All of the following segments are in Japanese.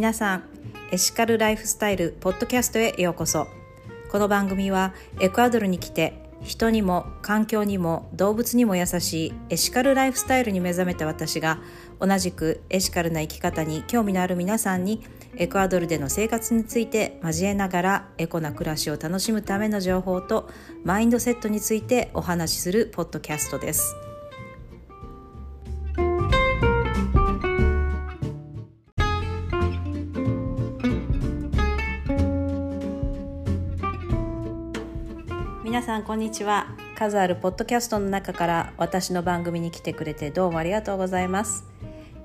皆さんエシカルライフスタイルポッドキャストへようこそこの番組はエクアドルに来て人にも環境にも動物にも優しいエシカルライフスタイルに目覚めた私が同じくエシカルな生き方に興味のある皆さんにエクアドルでの生活について交えながらエコな暮らしを楽しむための情報とマインドセットについてお話しするポッドキャストです。さんこんにちは。数あるポッドキャストの中から私の番組に来てくれてどうもありがとうございます。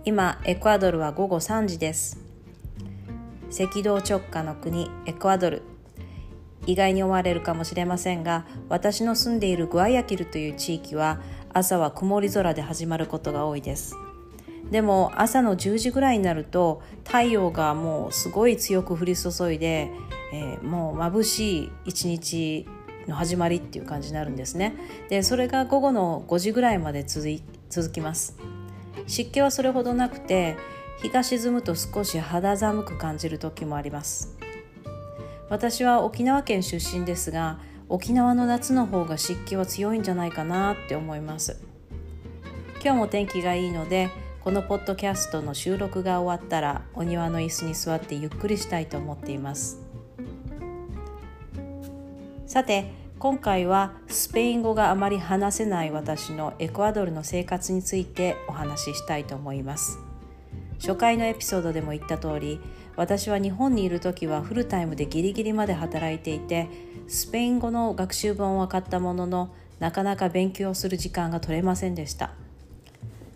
今エクアドルは午後3時です。赤道直下の国エクアドル。意外に思われるかもしれませんが私の住んでいるグアヤキルという地域は朝は曇り空で始まることが多いです。でも朝の10時ぐらいになると太陽がもうすごい強く降り注いで、えー、もう眩しい一日の始まりっていう感じになるんですね。でそれが午後の5時ぐらいまで続続きます。湿気はそれほどなくて日が沈むと少し肌寒く感じる時もあります。私は沖縄県出身ですが沖縄の夏の方が湿気は強いんじゃないかなって思います。今日も天気がいいのでこのポッドキャストの収録が終わったらお庭の椅子に座ってゆっくりしたいと思っています。さて今回はスペイン語があまり話せない私のエクアドルの生活についてお話ししたいと思います。初回のエピソードでも言った通り私は日本にいる時はフルタイムでギリギリまで働いていてスペイン語の学習本は買ったもののなかなか勉強する時間が取れませんでした。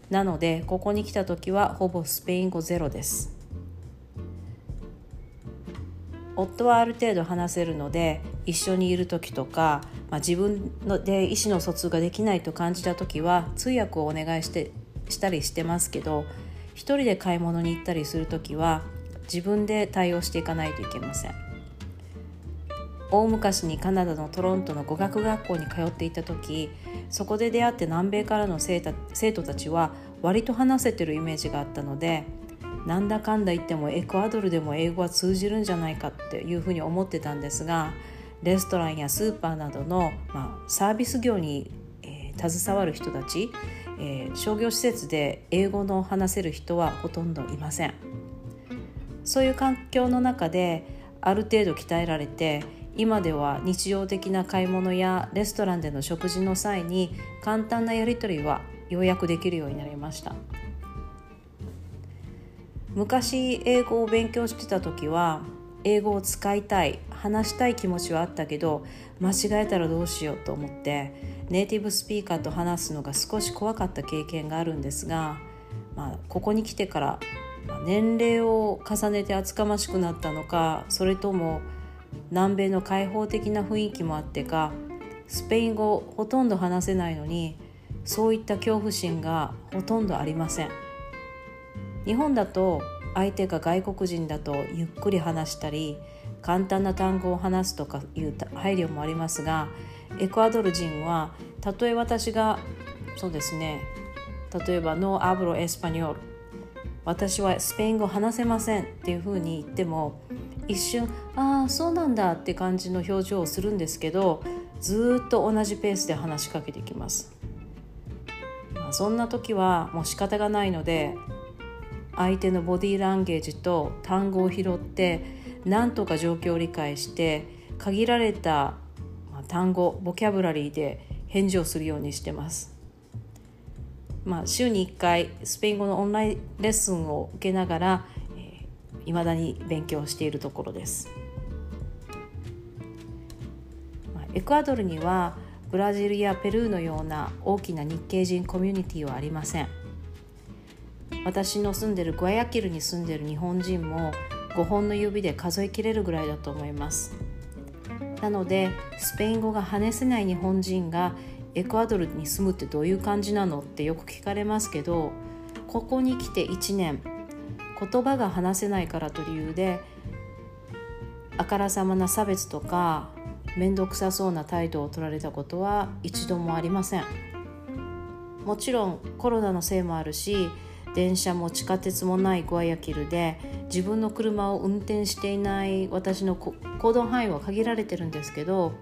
なのでここに来た時はほぼスペイン語ゼロです。夫はある程度話せるので一緒にいる時とか、まあ、自分ので意思の疎通ができないと感じた時は通訳をお願いしてしたりしてますけど一人で買い物に行ったりする時は自分で対応していかないといけません。大昔にカナダのトロントの語学学校に通っていた時そこで出会って南米からの生徒たちは割と話せてるイメージがあったのでなんだかんだ言ってもエクアドルでも英語は通じるんじゃないかっていうふうに思ってたんですがレストランやスーパーなどの、まあ、サービス業に、えー、携わる人たち、えー、商業施設で英語の話せる人はほとんどいません。そういう環境の中である程度鍛えられて今では日常的な買い物やレストランでの食事の際に簡単なやり取りはようやくできるようになりました。昔英語を勉強してた時は英語を使いたい話したい気持ちはあったけど間違えたらどうしようと思ってネイティブスピーカーと話すのが少し怖かった経験があるんですが、まあ、ここに来てから年齢を重ねて厚かましくなったのかそれとも南米の開放的な雰囲気もあってかスペイン語ほとんど話せないのにそういった恐怖心がほとんどありません。日本だと相手が外国人だとゆっくり話したり簡単な単語を話すとかいう配慮もありますがエクアドル人はたとえ私がそうですね例えば「ノーアブロエスパニョール」私はスペイン語話せませんっていうふうに言っても一瞬「ああそうなんだ」って感じの表情をするんですけどずっと同じペースで話しかけてきます。まあ、そんな時はもう仕方がないので相手のボディーランゲージと単語を拾って何とか状況を理解して限られた単語ボキャブラリーで返事をするようにしてます。まあ、週に1回スペイン語のオンラインレッスンを受けながらいま、えー、だに勉強しているところです。エクアドルにはブラジルやペルーのような大きな日系人コミュニティはありません。私の住んでるグアヤキルに住んでる日本人も5本の指で数えきれるぐらいだと思います。なのでスペイン語が話せない日本人がエクアドルに住むってどういう感じなのってよく聞かれますけどここに来て1年言葉が話せないからと理由であからさまな差別とか面倒くさそうな態度を取られたことは一度もありません。もちろんコロナのせいもあるし電車も地下鉄もないグアヤキルで自分の車を運転していない私の行動範囲は限られてるんですけど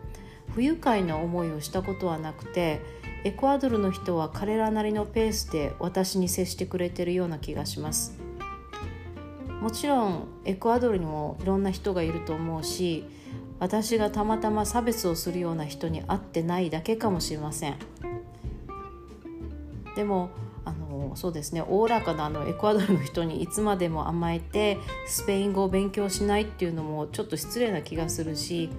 不愉快な思いをしたことはなくてエクアドルの人は彼らなりのペースで私に接してくれてるような気がします。もちろんエクアドルにもいろんな人がいると思うし私がたまたま差別をするような人に会ってないだけかもしれません。でもそうですねおおらかなあのエクアドルの人にいつまでも甘えてスペイン語を勉強しないっていうのもちょっと失礼な気がするし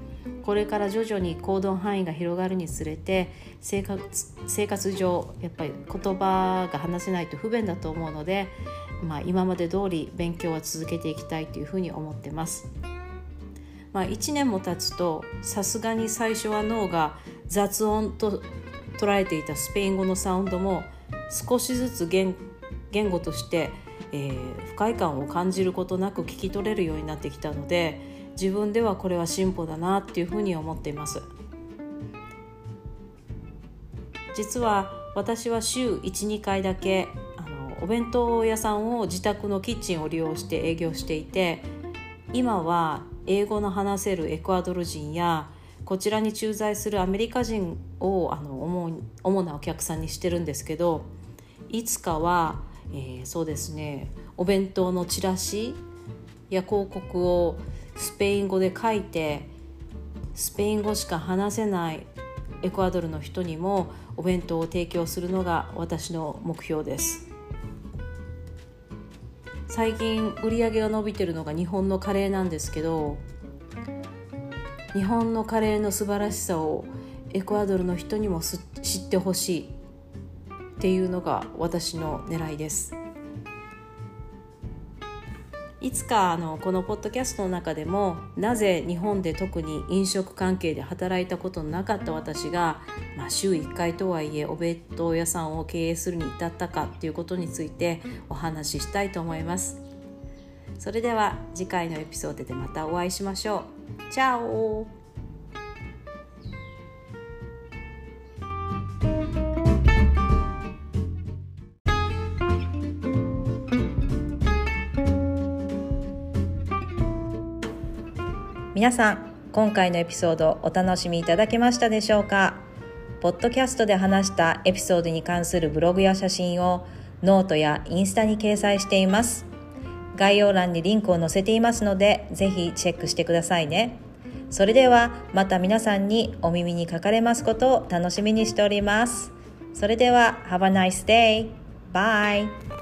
これから徐々に行動範囲が広がるにつれて生活生活上やっぱり言葉が話せないと不便だと思うので、まあ、今まで通り勉強は続けていきたいというふうに思ってます。まあ、1年も経つとさすがに最初は脳が雑音と捉えていたスペイン語のサウンドも少しずつ言言語として、えー、不快感を感じることなく聞き取れるようになってきたので自分ではこれは進歩だなっていうふうに思っています。実は私は週12回だけあのお弁当屋さんを自宅のキッチンを利用して営業していて今は英語の話せるエクアドル人やこちらに駐在するアメリカ人をあの主主なお客さんにしてるんですけどいつかは、えー、そうですねお弁当のチラシや広告をスペイン語で書いてスペイン語しか話せないエクアドルの人にもお弁当を提供するのが私の目標です。最近売り上げが伸びてるのが日本のカレーなんですけど日本のカレーの素晴らしさをエクアドルの人にも知ってほしい。っていうのが私の狙いです。いつかあのこのポッドキャストの中でもなぜ日本で特に飲食関係で働いたことのなかった私が、まあ、週1回とはいえお弁当屋さんを経営するに至ったかっていうことについてお話ししたいと思います。それでは次回のエピソードでまたお会いしましょう。チャオ皆さん今回のエピソードお楽しみいただけましたでしょうか？ポッドキャストで話したエピソードに関するブログや写真をノートやインスタに掲載しています概要欄にリンクを載せていますのでぜひチェックしてくださいねそれではまた皆さんにお耳にかかれますことを楽しみにしておりますそれでは Have a nice day! Bye!